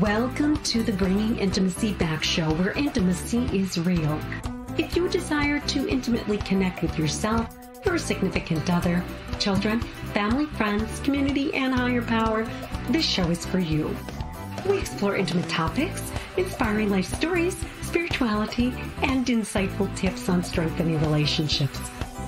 Welcome to the Bringing Intimacy Back show, where intimacy is real. If you desire to intimately connect with yourself, your significant other, children, family, friends, community, and higher power, this show is for you. We explore intimate topics, inspiring life stories, spirituality, and insightful tips on strengthening relationships.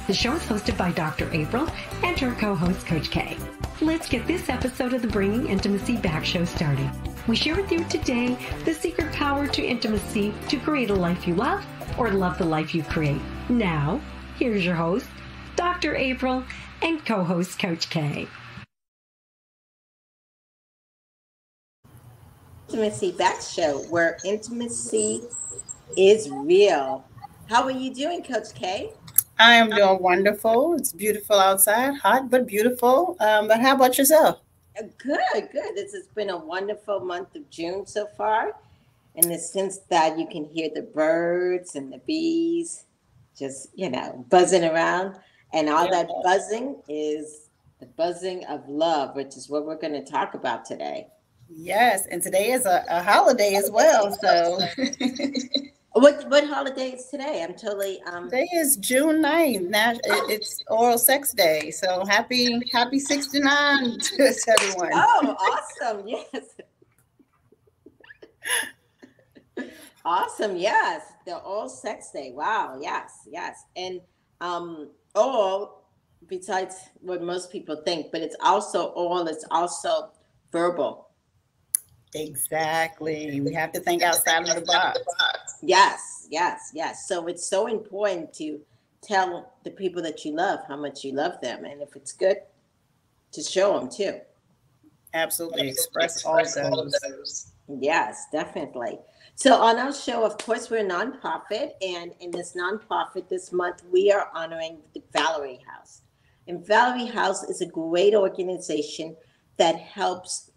The show is hosted by Dr. April and her co host, Coach K. Let's get this episode of the Bringing Intimacy Back show started. We share with you today the secret power to intimacy to create a life you love or love the life you create. Now, here's your host, Dr. April, and co host Coach K. Intimacy Back Show, where intimacy is real. How are you doing, Coach K? I am doing wonderful. It's beautiful outside, hot but beautiful. Um, but how about yourself? Good, good. This has been a wonderful month of June so far. In the sense that you can hear the birds and the bees just, you know, buzzing around. And all yeah. that buzzing is the buzzing of love, which is what we're going to talk about today. Yes. And today is a, a holiday as well. So What what holiday is today? I'm totally um Today is June 9th. Now it's oral sex day. So happy happy 69 to everyone. Oh, awesome. Yes. awesome. Yes. The oral sex day. Wow. Yes. Yes. And um all besides what most people think, but it's also all it's also verbal Exactly. We have to think outside of the box. Yes, yes, yes. So it's so important to tell the people that you love how much you love them. And if it's good, to show them too. Absolutely. Express, all, all those. Yes, definitely. So on our show, of course, we're a nonprofit, and in this nonprofit this month, we are honoring the Valerie House. And Valerie House is a great organization that helps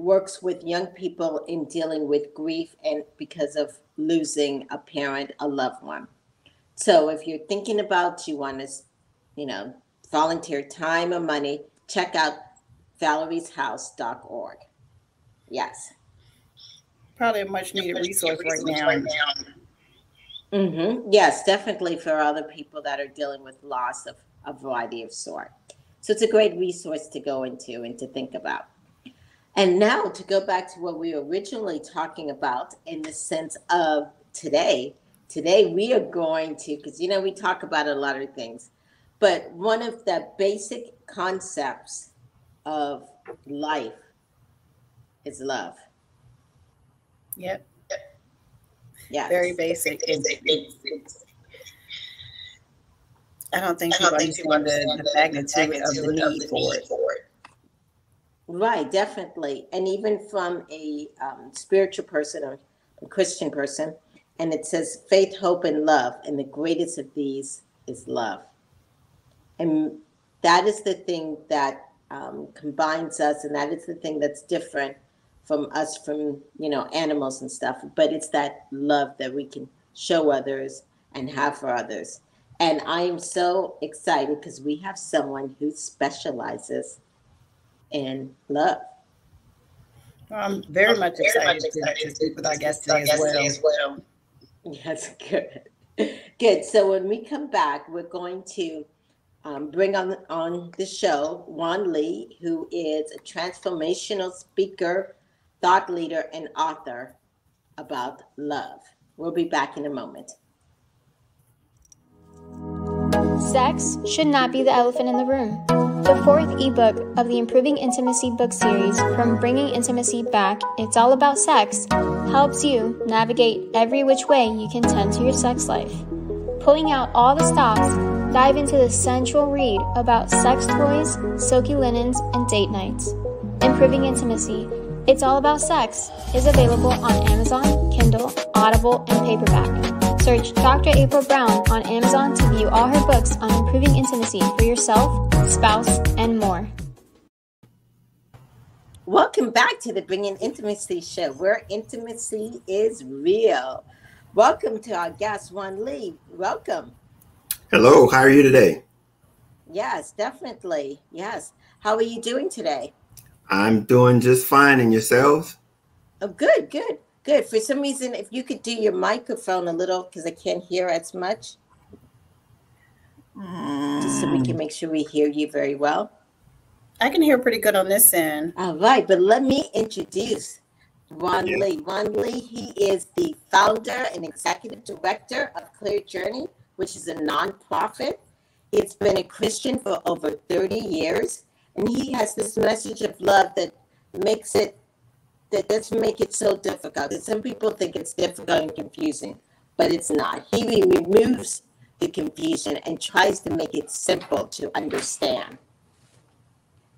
works with young people in dealing with grief and because of losing a parent, a loved one. So if you're thinking about you want to, you know, volunteer time or money, check out valerieshouse.org. Yes. Probably a much needed resource right now. Mm-hmm. Yes, definitely for other people that are dealing with loss of a variety of sort. So it's a great resource to go into and to think about. And now to go back to what we were originally talking about in the sense of today, today we are going to, because you know, we talk about a lot of things, but one of the basic concepts of life is love. Yep. Yeah. Very basic. I don't think I don't people understand the, the magnitude of the need for it for it. Right, definitely. And even from a um, spiritual person or a Christian person, and it says faith, hope, and love. And the greatest of these is love. And that is the thing that um, combines us, and that is the thing that's different from us from you know animals and stuff but it's that love that we can show others and have for others and i am so excited because we have someone who specializes and love. I'm very much very excited, much excited to, speak with our guest today, as, well. as well. Yes, good. Good. So when we come back, we're going to um, bring on on the show Juan Lee, who is a transformational speaker, thought leader, and author about love. We'll be back in a moment. Sex should not be the elephant in the room. The fourth ebook of the Improving Intimacy book series, From Bringing Intimacy Back, It's All About Sex, helps you navigate every which way you can tend to your sex life. Pulling out all the stops, dive into the sensual read about sex toys, silky linens, and date nights. Improving Intimacy, It's All About Sex is available on Amazon, Kindle, Audible, and paperback. Search Dr. April Brown on Amazon to view all her books on improving intimacy for yourself, spouse, and more. Welcome back to the Bringing Intimacy Show, where intimacy is real. Welcome to our guest, Juan Lee. Welcome. Hello, how are you today? Yes, definitely. Yes. How are you doing today? I'm doing just fine. And yourselves? Oh, good, good, good. For some reason, if you could do your microphone a little, because I can't hear as much, just so we can mm. make sure we hear you very well. I can hear pretty good on this end. All right, but let me introduce Ron yeah. Lee. Ron Lee, he is the founder and executive director of Clear Journey, which is a nonprofit. He's been a Christian for over 30 years, and he has this message of love that makes it that doesn't make it so difficult. And some people think it's difficult and confusing, but it's not. He removes the confusion and tries to make it simple to understand.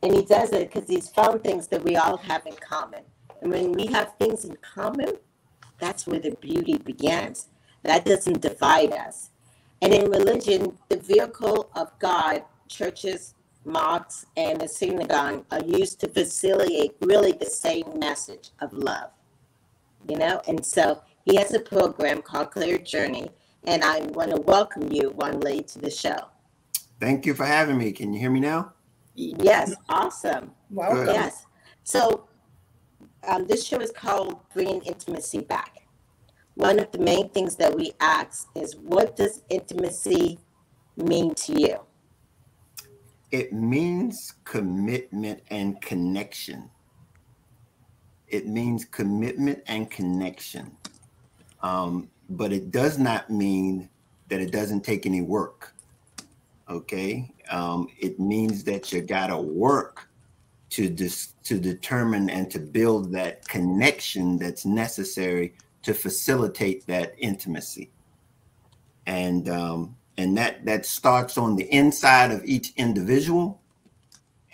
And he does it because he's found things that we all have in common. And when we have things in common, that's where the beauty begins. That doesn't divide us. And in religion, the vehicle of God, churches, mosques, and the synagogue are used to facilitate really the same message of love. You know, and so he has a program called Clear Journey, and I want to welcome you, Ron Lee, to the show. Thank you for having me. Can you hear me now? Yes, awesome. Welcome. Yes. So um, this show is called Bringing Intimacy Back. One of the main things that we ask is, what does intimacy mean to you? It means commitment and connection. It means commitment and connection. Um, but it does not mean that it doesn't take any work. Okay. Um, it means that you got to work to dis- to determine and to build that connection that's necessary to facilitate that intimacy and um, and that that starts on the inside of each individual.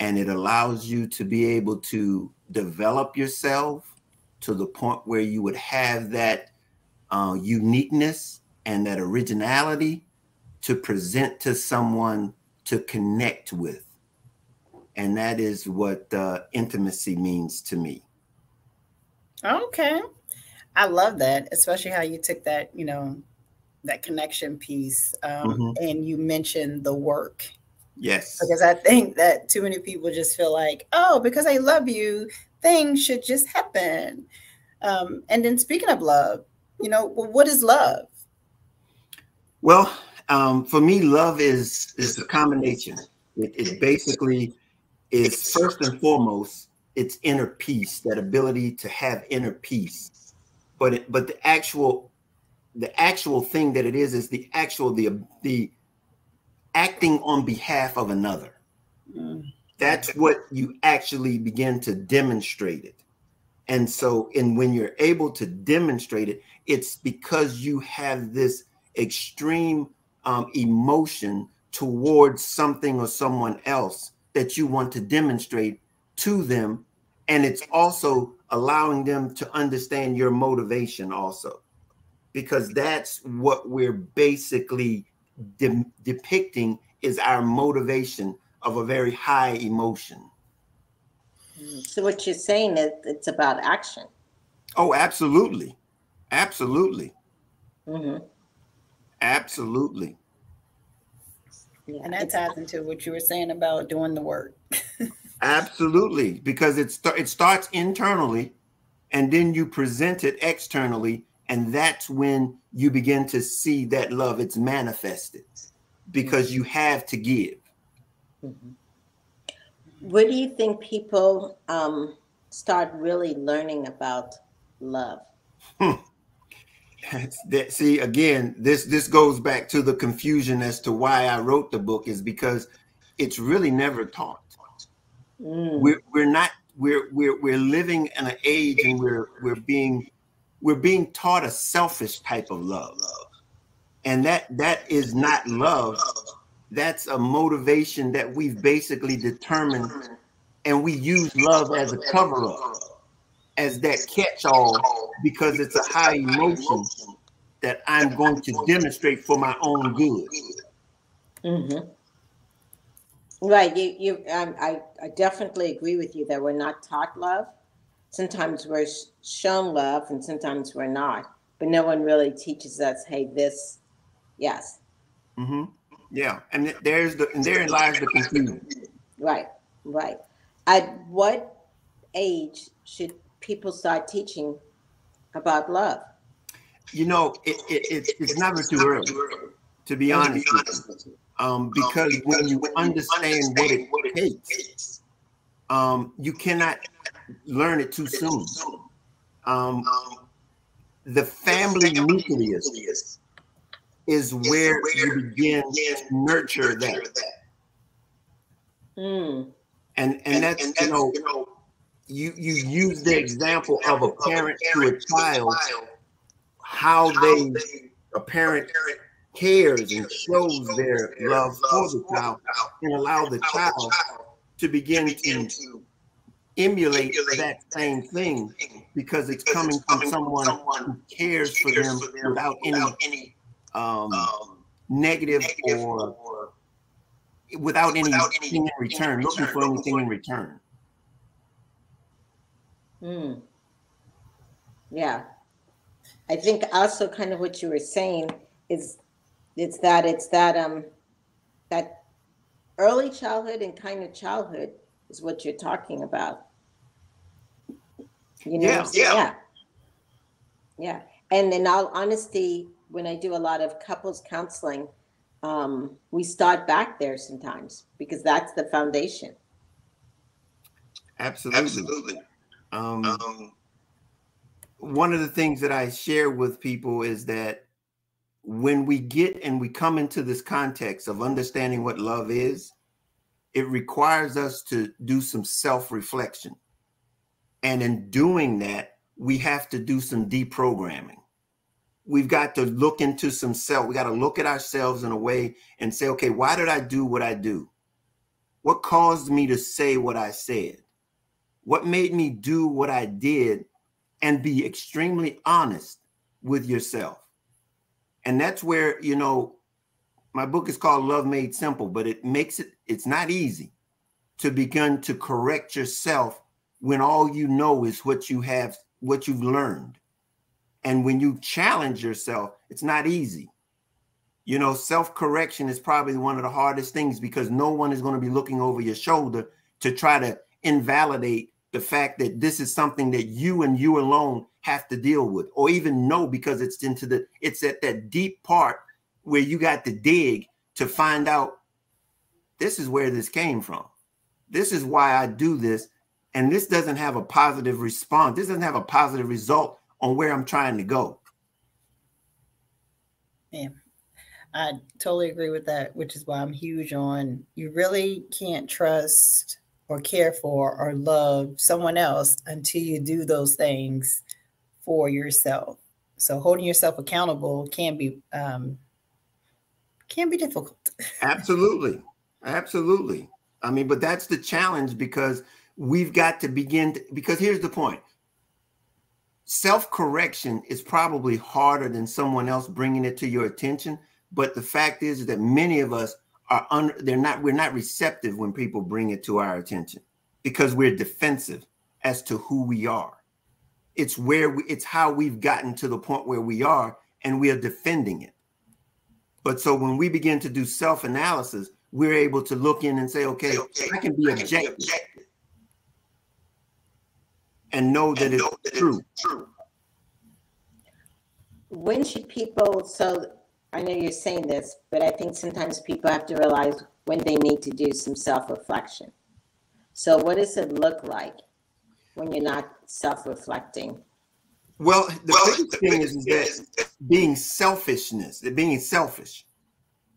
And it allows you to be able to develop yourself to the point where you would have that uh, uniqueness and that originality to present to someone to connect with. And that is what uh, intimacy means to me. Okay, I love that, especially how you took that, you know, that connection piece, um, mm-hmm. and you mentioned the work. Yes, because I think that too many people just feel like, oh, because I love you, things should just happen. Um, and then speaking of love, you know, well, what is love? Well, um, for me, love is is a combination. It, it basically is first and foremost its inner peace, that ability to have inner peace. But it, but the actual the actual thing that it is is the actual the the acting on behalf of another. Mm. That's what you actually begin to demonstrate it. And so, and when you're able to demonstrate it, it's because you have this extreme um, emotion towards something or someone else that you want to demonstrate to them. And it's also allowing them to understand your motivation, also, because that's what we're basically de depicting is our motivation of a very high emotion. So, what you're saying is it's about action. Oh, absolutely. Absolutely. Mm -hmm. Absolutely. Yeah, and that ties into what you were saying about doing the work. Absolutely, because it st- it starts internally, and then you present it externally, and that's when you begin to see that love. It's manifested because you have to give. Mm-hmm. Where do you think people um, start really learning about love? Hmm that see again this this goes back to the confusion as to why i wrote the book is because it's really never taught mm. we're, we're not we're, we're we're living in an age and we're we're being we're being taught a selfish type of love and that that is not love that's a motivation that we've basically determined and we use love as a cover up as that catch all because it's a high emotion that I'm going to demonstrate for my own good. Mm-hmm. Right. You, you, um, I, I definitely agree with you that we're not taught love. Sometimes we're shown love and sometimes we're not, but no one really teaches us, hey, this, yes. Mm-hmm. Yeah, and there's the and therein lies the confusion. Right, right. At what age should people start teaching about love? You know, it, it, it it's never too early, to be honest. Um, because when you understand what it takes, um, you cannot learn it too soon. Um, the family nucleus is where you begin to nurture that. Mm. And and that's you know you you use the example of a parent to a child, how they a parent cares and shows their love for the child and allow the child to begin to emulate that same thing because it's coming from someone who cares for them without any um, negative or without anything in return, looking for anything in return. Hmm. Yeah. I think also kind of what you were saying is it's that it's that um that early childhood and kind of childhood is what you're talking about. You know, yeah, yeah, yeah, yeah. And in all honesty, when I do a lot of couples counseling, um, we start back there sometimes because that's the foundation. Absolutely. Absolutely. Um, um, one of the things that I share with people is that when we get and we come into this context of understanding what love is, it requires us to do some self reflection. And in doing that, we have to do some deprogramming. We've got to look into some self. We got to look at ourselves in a way and say, okay, why did I do what I do? What caused me to say what I said? What made me do what I did? And be extremely honest with yourself. And that's where, you know, my book is called Love Made Simple, but it makes it, it's not easy to begin to correct yourself when all you know is what you have, what you've learned. And when you challenge yourself, it's not easy. You know, self correction is probably one of the hardest things because no one is going to be looking over your shoulder to try to invalidate the fact that this is something that you and you alone have to deal with or even know because it's into the it's at that deep part where you got to dig to find out this is where this came from this is why i do this and this doesn't have a positive response. This doesn't have a positive result on where I'm trying to go. Yeah, I totally agree with that, which is why I'm huge on you really can't trust or care for or love someone else until you do those things for yourself. So holding yourself accountable can be um, can be difficult. Absolutely, absolutely. I mean, but that's the challenge because we've got to begin to, because here's the point self correction is probably harder than someone else bringing it to your attention. But the fact is that many of us are under, they're not, we're not receptive when people bring it to our attention because we're defensive as to who we are. It's where we, it's how we've gotten to the point where we are and we are defending it. But so when we begin to do self analysis, we're able to look in and say, okay, I can be objective and know that, and it's, know that true. it's true. When should people, so I know you're saying this, but I think sometimes people have to realize when they need to do some self reflection. So, what does it look like when you're not self reflecting? Well, the well, biggest the thing is, is that being selfishness, that being selfish,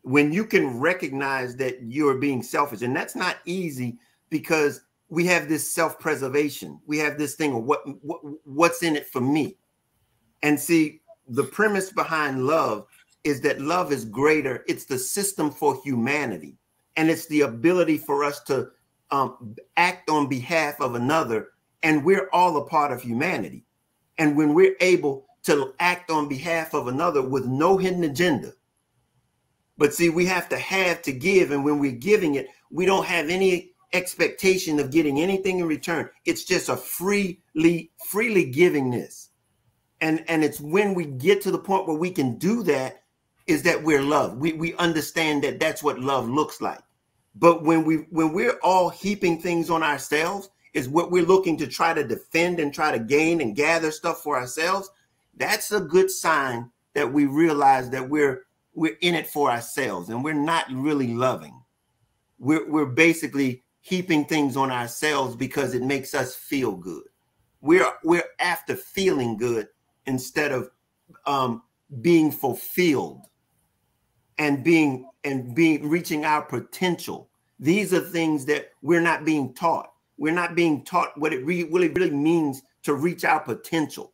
when you can recognize that you're being selfish, and that's not easy because we have this self-preservation. We have this thing of what, what what's in it for me. And see, the premise behind love is that love is greater. It's the system for humanity, and it's the ability for us to um, act on behalf of another. And we're all a part of humanity. And when we're able to act on behalf of another with no hidden agenda, but see, we have to have to give, and when we're giving it, we don't have any expectation of getting anything in return. It's just a freely, freely giving this. And, and it's when we get to the point where we can do that is that we're loved. We we understand that that's what love looks like. But when we when we're all heaping things on ourselves, is what we're looking to try to defend and try to gain and gather stuff for ourselves. That's a good sign that we realize that we're we're in it for ourselves and we're not really loving. We're we're basically heaping things on ourselves because it makes us feel good. We're we're after feeling good instead of um, being fulfilled and being and being reaching our potential. These are things that we're not being taught. We're not being taught what it really really, really means to reach our potential,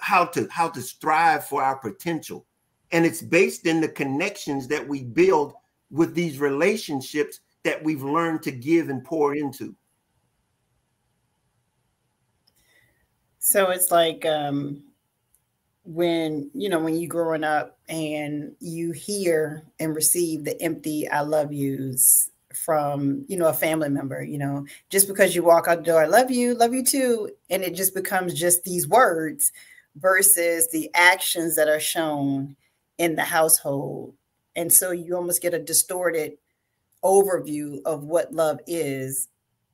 how to how to strive for our potential. And it's based in the connections that we build with these relationships that we've learned to give and pour into. So it's like um, when you know when you growing up and you hear and receive the empty "I love yous" from you know a family member. You know, just because you walk out the door, "I love you, love you too," and it just becomes just these words versus the actions that are shown in the household, and so you almost get a distorted overview of what love is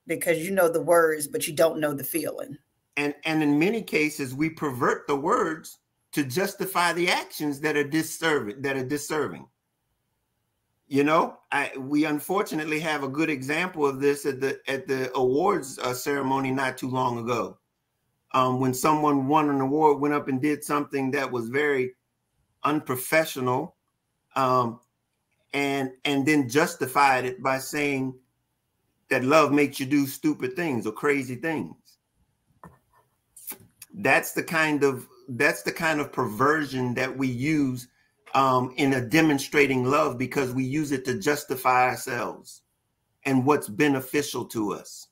because you know the words but you don't know the feeling and and in many cases we pervert the words to justify the actions that are disserving that are disserving you know i we unfortunately have a good example of this at the at the awards uh, ceremony not too long ago. Um, when someone won an award went up and did something that was very unprofessional um, and and then justified it by saying that love makes you do stupid things or crazy things. That's the kind of that's the kind of perversion that we use um, in a demonstrating love because we use it to justify ourselves and what's beneficial to us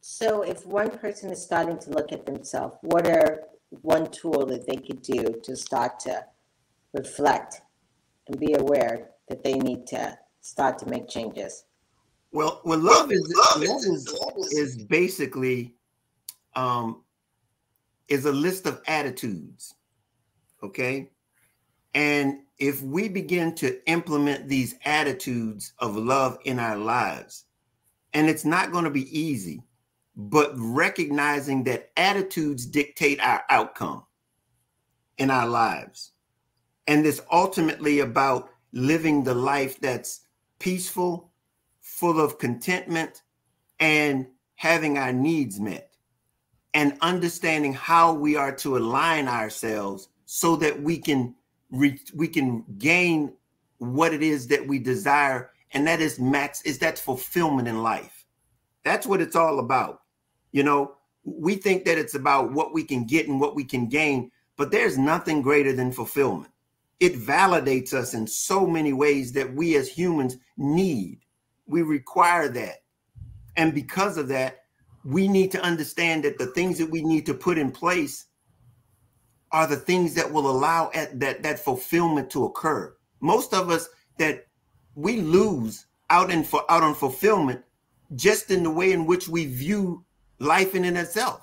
so if one person is starting to look at themselves what are one tool that they could do to start to reflect and be aware that they need to start to make changes? Well, well, love is love is, is basically um, is a list of attitudes. Okay, and if we begin to implement these attitudes of love in our lives, and it's not going to be easy, but recognizing that attitudes dictate our outcome in our lives. And it's ultimately about living the life that's peaceful, full of contentment, and having our needs met, and understanding how we are to align ourselves so that we can we can gain what it is that we desire, and that is max is that fulfillment in life. That's what it's all about. You know, we think that it's about what we can get and what we can gain, but there's nothing greater than fulfillment. It validates us in so many ways that we as humans need. We require that. And because of that, we need to understand that the things that we need to put in place are the things that will allow that that fulfillment to occur. Most of us that we lose out in for out on fulfillment just in the way in which we view life in, in itself.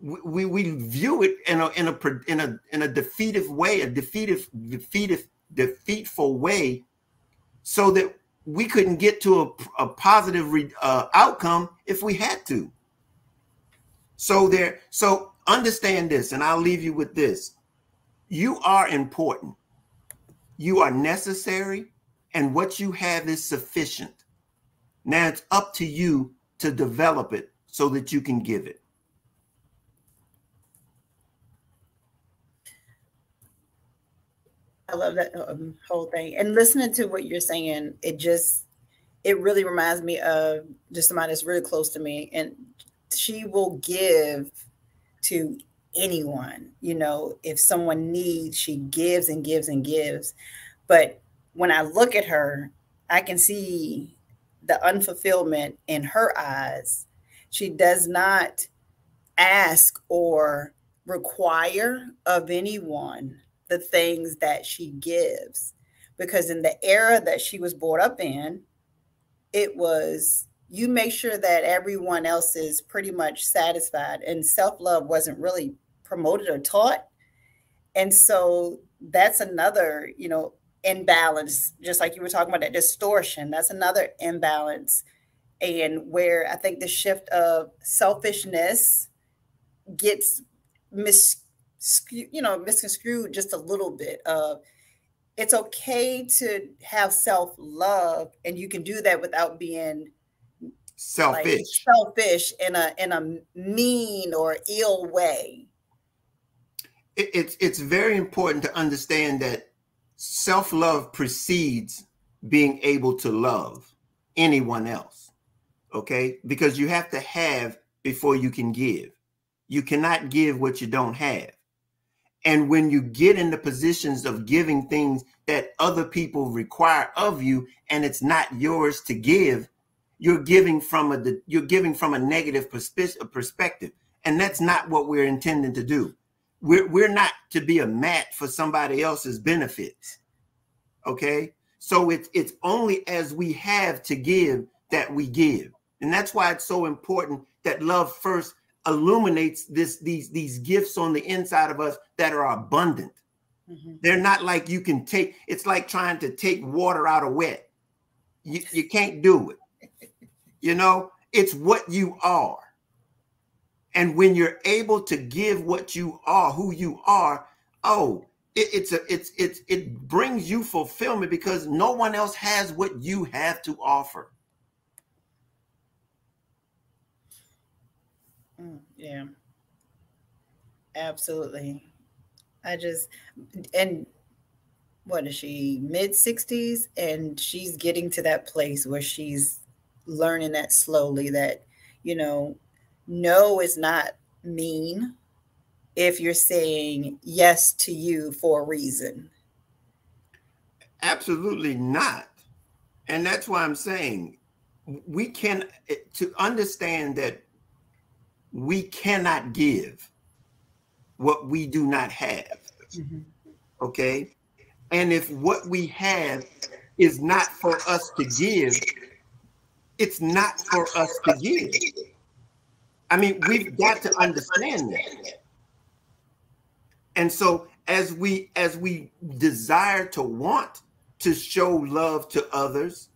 We, we view it in a in a in a in a defeative way, a defeative defeative defeatful way, so that we couldn't get to a, a positive re, uh, outcome if we had to. So there, so understand this, and I'll leave you with this: you are important, you are necessary, and what you have is sufficient. Now it's up to you to develop it so that you can give it. I love that um, whole thing. And listening to what you're saying, it just it really reminds me of just somebody that's really close to me, and she will give to anyone. You know, if someone needs, she gives and gives and gives. But when I look at her, I can see the unfulfillment in her eyes she does not ask or require of anyone the things that she gives. Because in the era that she was brought up in, it was you make sure that everyone else is pretty much satisfied. And self love wasn't really promoted or taught. And so that's another, you know, imbalance, just like you were talking about that distortion. That's another imbalance. And where I think the shift of selfishness gets mis you know misconstrued just a little bit of it's okay to have self-love and you can do that without being selfish. like selfish in a in a mean or ill way. It, it's it's very important to understand that self-love precedes being able to love anyone else okay? Because you have to have before you can give. You cannot give what you don't have and when you get in the positions of giving things that other people require of you and it's not yours to give you're giving from a you're giving from a negative perspective. And that's not what we're intending to do. We're, we're not to be a mat for somebody else's benefits okay? So it's it's only as we have to give that we give. And that's why it's so important that love first illuminates this these these gifts on the inside of us that are abundant mm-hmm. they're not like you can take it's like trying to take water out of wet you, you can't do it you know, it's what you are. And when you're able to give what you are, who you are, oh, it, it's a it's it's it brings you fulfillment because no one else has what you have to offer. Mm, yeah. Absolutely. I just and what is she mid 60s and she's getting to that place where she's learning that slowly that, you know, no is not mean if you're saying yes to you for a reason. Absolutely not. And that's why I'm saying we can eh, to understand that we cannot give what we do not have. Mm-hmm. Okay. And if what we have is not for us to give, it's not for us to give. I mean, we've got to understand that. And so as we as we desire to want to show love to others,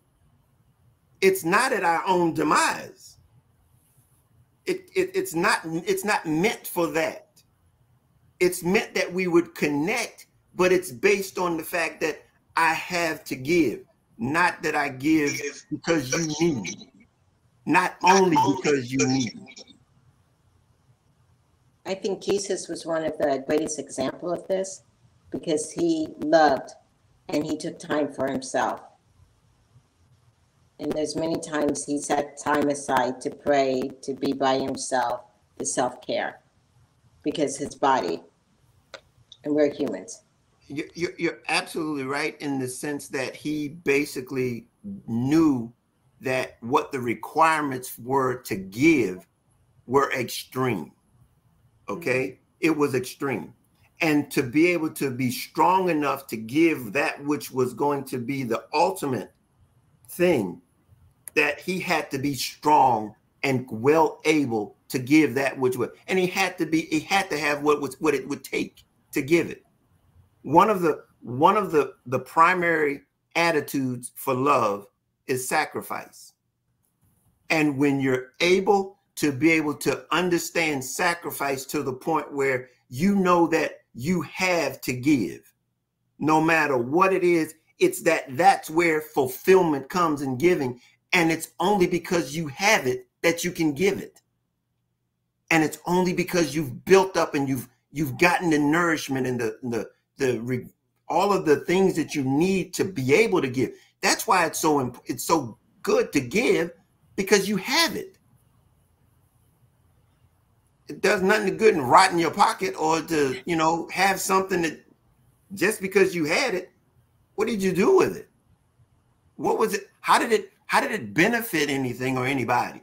it's not at our own demise. It, it it's not it's not meant for that. It's meant that we would connect, but it's based on the fact that I have to give not that I give because you need, me, not only because you need. me. I think Jesus was one of the greatest example of this because he loved and he took time for himself. And there's many times he set time aside to pray, to be by himself, to self-care because his body and we're humans. You're, you're absolutely right in the sense that he basically knew that what the requirements were to give were extreme. Okay. Mm-hmm. It was extreme. And to be able to be strong enough to give that which was going to be the ultimate thing, that he had to be strong and well able to give that which would, and he had to be, he had to have what was what it would take to give it. One of the one of the the primary attitudes for love is sacrifice. And when you're able to be able to understand sacrifice to the point where you know that you have to give no matter what it is it's that that's where fulfillment comes in giving and it's only because you have it that you can give it and it's only because you've built up and you've you've gotten the nourishment and the the the all of the things that you need to be able to give. That's why it's so it's so good to give because you have it. It does nothing good and rot in your pocket or to, you know, have something that just because you had it, what did you do with it? What was it? How did it how did it benefit anything or anybody?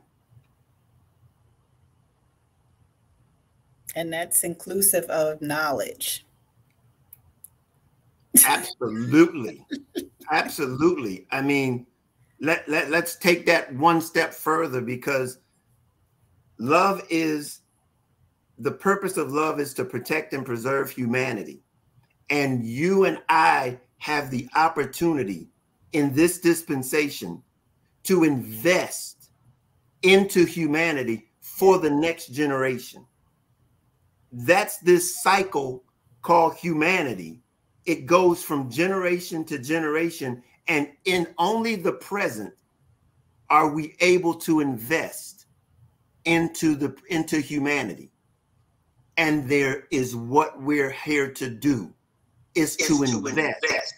And that's inclusive of knowledge. Absolutely. Absolutely. I mean, let, let, let's take that one step further because love is the purpose of love is to protect and preserve humanity. And you and I have the opportunity in this dispensation to invest into humanity for the next generation. That's this cycle called humanity. It goes from generation to generation, and in only the present are we able to invest into the into humanity. And there is what we're here to do is, is to, invest, invest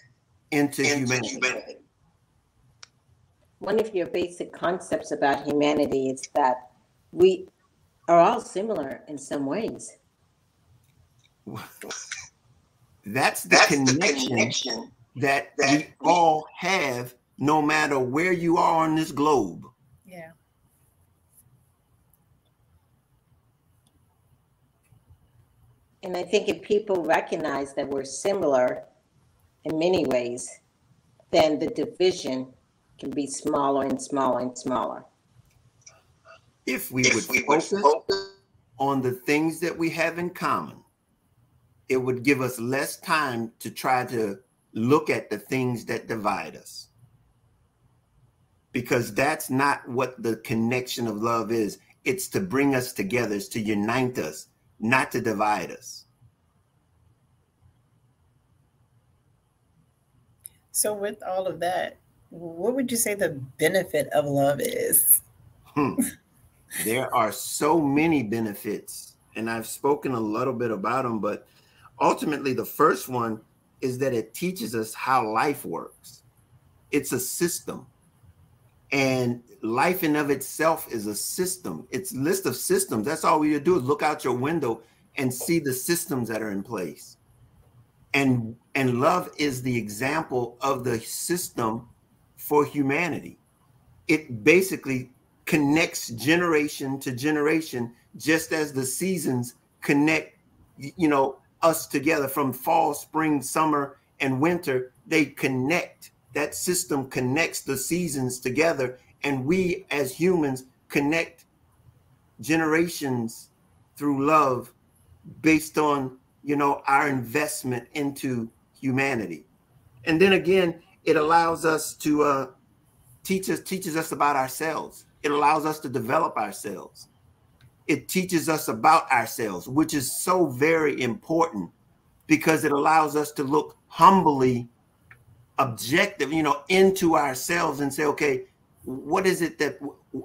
into, into humanity. humanity. One of your basic concepts about humanity is that we are all similar in some ways. That's the, That's connection, the connection that, that we, we all have, no matter where you are on this globe. Yeah. And I think if people recognize that we're similar in many ways, then the division can be smaller and smaller and smaller. If we if would we focus, would focus on the things that we have in common, it would give us less time to try to look at the things that divide us. Because that's not what the connection of love is. It's to bring us together, it's to unite us, not to divide us. So, with all of that, what would you say the benefit of love is? Hmm. there are so many benefits, and I've spoken a little bit about them, but ultimately, the first one is that it teaches us how life works. It's a system. And life in of itself is a system. It's a list of systems. That's all we do is look out your window and see the systems that are in place. And and love is the example of the system for humanity. It basically connects generation to generation just as the seasons connect you know us together from fall, spring, summer, and winter. They connect. That system connects the seasons together. And we as humans connect generations through love based on, you know, our investment into humanity. And then again, it allows us to uh, teach us, teaches us about ourselves. It allows us to develop ourselves it teaches us about ourselves, which is so very important because it allows us to look humbly objective, you know, into ourselves and say, okay, what is it that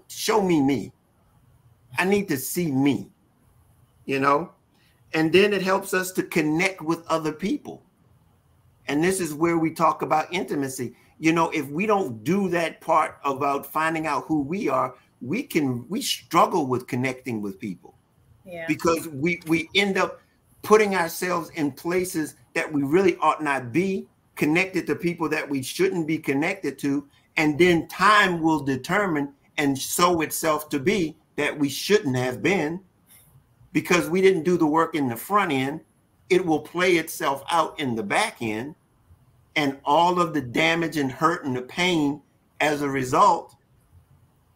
show me me? I need to see me, you know? And then it helps us to connect with other people. And this is where we talk about intimacy. You know, if we don't do that part about finding out who we are, we can we struggle with connecting with people yeah. because we we end up putting ourselves in places that we really ought not be connected to people that we shouldn't be connected to and then time will determine and show itself to be that we shouldn't have been because we didn't do the work in the front end it will play itself out in the back end and all of the damage and hurt and the pain as a result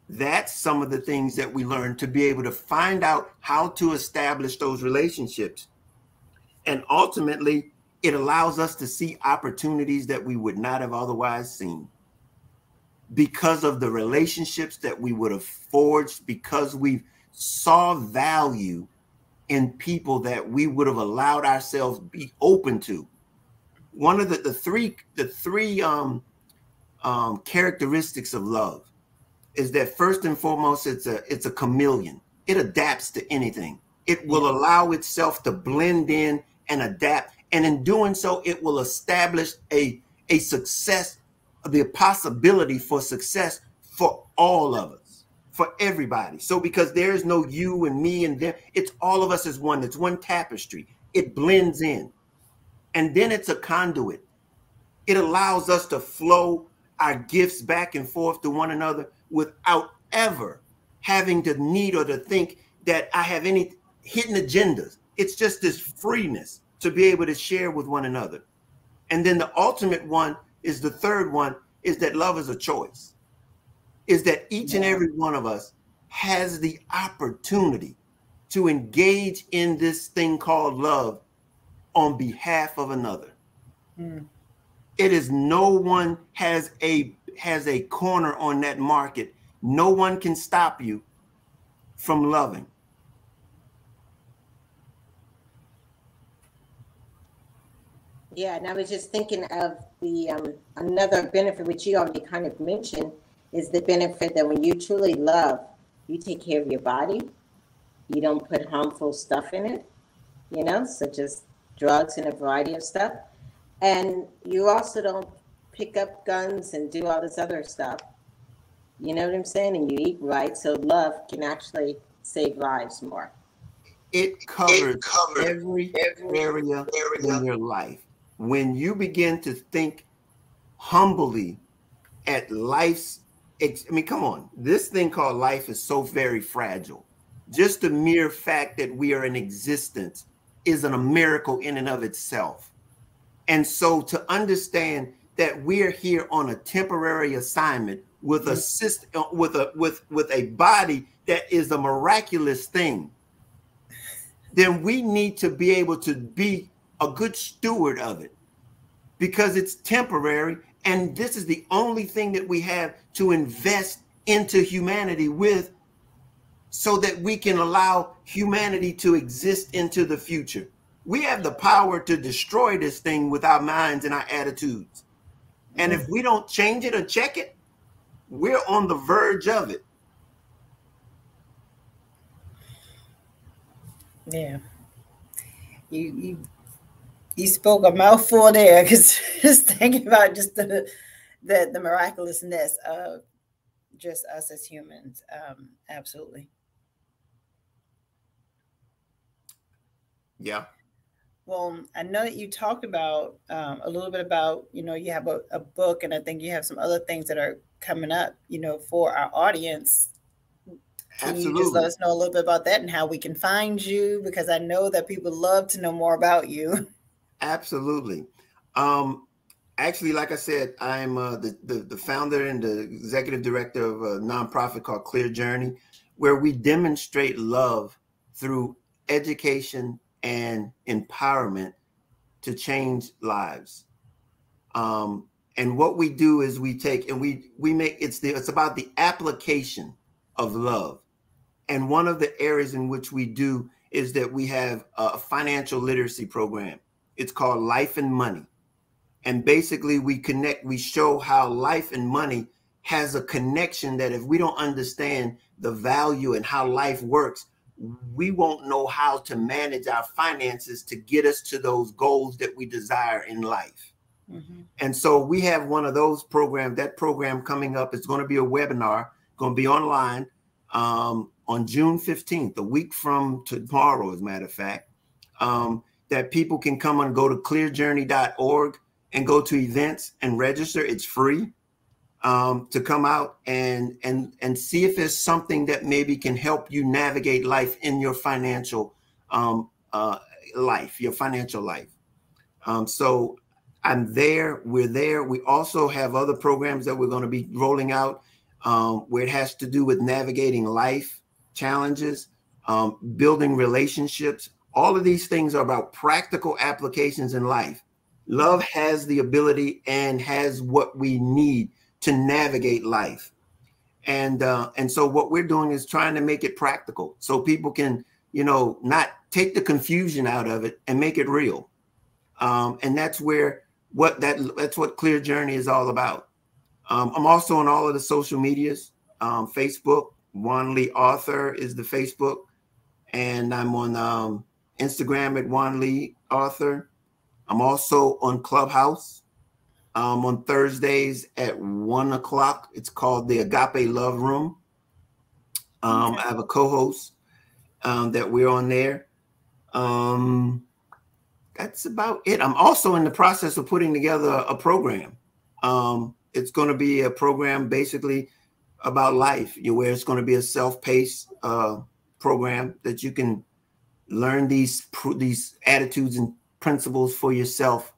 that's some of the things that we learn to be able to find out how to establish those relationships. And ultimately, it allows us to see opportunities that we would not have otherwise seen because of the relationships that we would have forged, because we saw value in people that we would have allowed ourselves be open to. One of the, the three the three um, um, characteristics of love is that first and foremost, it's a it's a chameleon. It adapts to anything. It will allow itself to blend in and adapt, and in doing so, it will establish a a success, the possibility for success for all of us, for everybody. So because there is no you and me and them, it's all of us as one. It's one tapestry. It blends in, and then it's a conduit. It allows us to flow our gifts back and forth to one another without ever having to need or to think that I have any hidden agendas. It's just this freeness to be able to share with one another. And then the ultimate one is the third one is that love is a choice. Is that each and every one of us has the opportunity to engage in this thing called love on behalf of another. Mm. It is no one has a has a corner on that market. No one can stop you from loving. Yeah, and I was just thinking of the um, another benefit which you already kind of mentioned is the benefit that when you truly love, you take care of your body. You don't put harmful stuff in it, you know, such as drugs and a variety of stuff. And you also don't pick up guns and do all this other stuff. You know what I'm saying? And you eat right. So love can actually save lives more. It covers, it covers every, every area, area in your life. When you begin to think humbly at life's I mean, come on. This thing called life is so very fragile. Just the mere fact that we are in existence is a miracle in and of itself. And so to understand that we're here on a temporary assignment with a system uh, with a with with a body that is a miraculous thing, then we need to be able to be a good steward of it because it's temporary and this is the only thing that we have to invest into humanity with so that we can allow humanity to exist into the future. We have the power to destroy this thing with our minds and our attitudes. And if we don't change it or check it, we're on the verge of it. Yeah. You you you spoke a mouthful there because just thinking about just the the, the miraculousness of just us as humans. Um, absolutely. Yeah. Well, I know that you talked about um, a little bit about, you know, you have a, a, book, and I think you have some other things that are coming up, you know, for our audience. Can Absolutely. you just let us know a little bit about that and how we can find you? Because I know that people love to know more about you. Absolutely. Um, actually, like I said, I'm uh, the, the, the founder and the executive director of a nonprofit called Clear Journey, where we demonstrate love through education and empowerment to change lives. Um, and what we do is we take and we we make it's the it's about the application of love. And one of the areas in which we do is that we have a financial literacy program it's called Life and Money. And basically, we connect, we show how life and money has a connection that if we don't understand the value and how life works, we won't know how to manage our finances to get us to those goals that we desire in life. Mm-hmm. And so we have one of those programs, that program coming up. It's going to be a webinar, going to be online um, on June 15th, a week from tomorrow, as a matter of fact. Um, that people can come and go to clearjourney.org and go to events and register. It's free um, to come out and and and see if there's something that maybe can help you navigate life in your financial um, uh, life, your financial life. Um, so I'm there. We're there. We also have other programs that we're going to be rolling out um, where it has to do with navigating life challenges, um, building relationships, all of these things are about practical applications in life. Love has the ability and has what we need to navigate life. And uh, and so what we're doing is trying to make it practical so people can, you know, not take the confusion out of it and make it real. Um, and that's where what that that's what Clear Journey is all about. Um, I'm also on all of the social medias. Um, Facebook, Juan Lee Author is the Facebook, and I'm on um, Instagram at Juan Lee Author. I'm also on Clubhouse um, on Thursdays at one o'clock. It's called the Agape Love Room. Um, okay. I have a co-host um, that we're on there. Um, that's about it. I'm also in the process of putting together a program. Um, it's going to be a program basically about life, where it's going to be a self-paced uh, program that you can learn these these attitudes and principles for yourself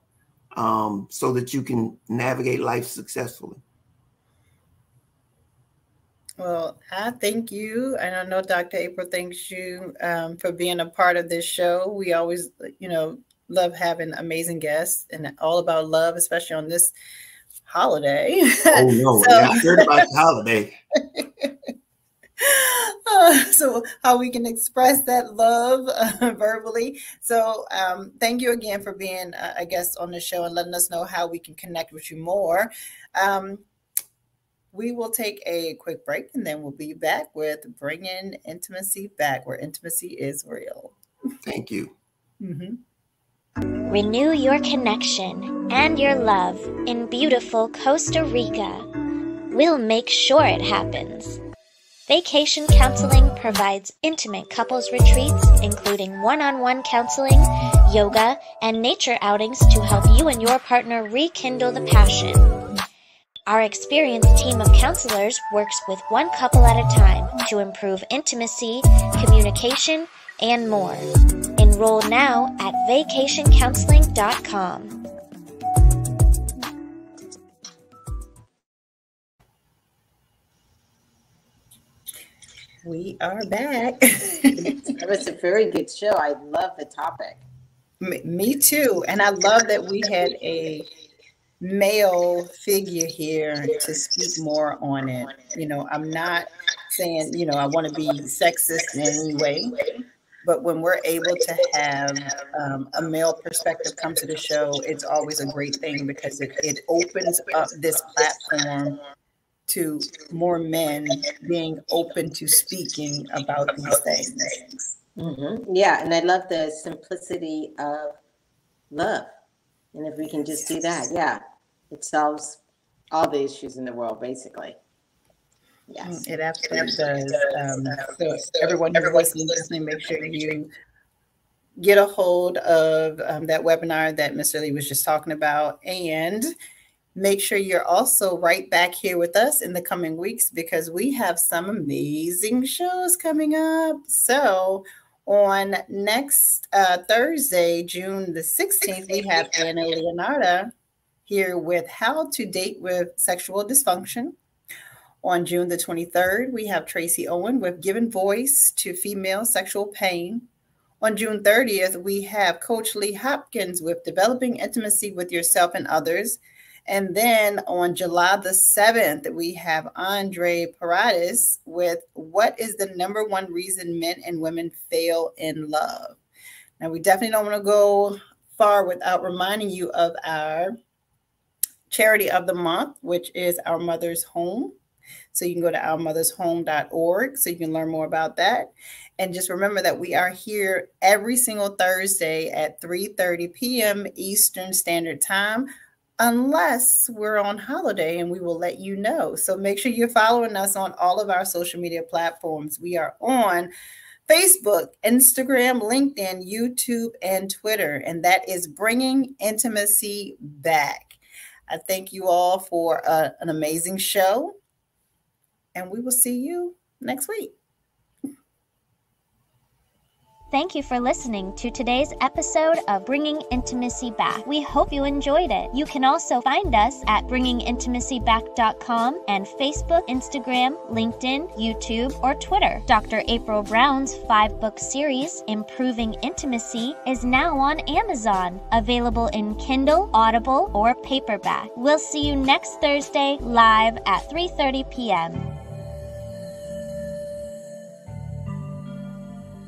um, so that you can navigate life successfully. Well, I thank you, and I know Dr. April thanks you um, for being a part of this show. We always, you know, love having amazing guests and all about love, especially on this holiday. Oh no, so, yeah, I heard about the holiday. Uh, so how we can express that love uh, verbally so um, thank you again for being uh, a guest on the show and letting us know how we can connect with you more um, we will take a quick break and then we'll be back with bringing intimacy back where intimacy is real thank you mm-hmm. Renew your connection and your love in beautiful Costa Rica. We'll make sure it happens. Vacation Counseling provides intimate couples retreats, including one on one counseling, yoga, and nature outings to help you and your partner rekindle the passion. Our experienced team of counselors works with one couple at a time to improve intimacy, communication, and more. Enroll now at vacationcounseling.com. We are back. it was a very good show. I love the topic. Me, me too. And I love that we had a male figure here to speak more on it. You know, I'm not saying, you know, I want to be sexist in any way, but when we're able to have um, a male perspective come to the show, it's always a great thing because it, it opens up this platform to more men being open to speaking about these things. Mm-hmm. Yeah, and I love the simplicity of love. And if we can just do that, yeah, it solves all the issues in the world, basically. Yes, mm, it absolutely does. Um, so everyone who's listening, listening, make sure you get a hold of um, that webinar that Mr. Lee was just talking about, and make sure you're also right back here with us in the coming weeks because we have some amazing shows coming up. So on next uh, Thursday, June the 16th, we have Anna Leonarda here with How to Date with Sexual Dysfunction. On June the 23rd, we have Tracy Owen with Giving Voice to Female Sexual Pain. On June 30th, we have Coach Lee Hopkins with Developing Intimacy with Yourself and Others. And then on July the 7th, we have Andre Paradis with What is the number one reason men and women fail in love? Now, we definitely don't want to go far without reminding you of our charity of the month, which is Our Mother's Home. So you can go to ourmothershome.org so you can learn more about that. And just remember that we are here every single Thursday at 3:30 p.m. Eastern Standard Time unless we're on holiday and we will let you know. So make sure you're following us on all of our social media platforms. We are on Facebook, Instagram, LinkedIn, YouTube, and Twitter, and that is bringing intimacy back. I thank you all for uh, an amazing show and we will see you next week. Thank you for listening to today's episode of Bringing Intimacy Back. We hope you enjoyed it. You can also find us at bringingintimacyback.com and Facebook, Instagram, LinkedIn, YouTube, or Twitter. Dr. April Brown's five book series, Improving Intimacy, is now on Amazon, available in Kindle, Audible, or paperback. We'll see you next Thursday live at 3:30 p.m.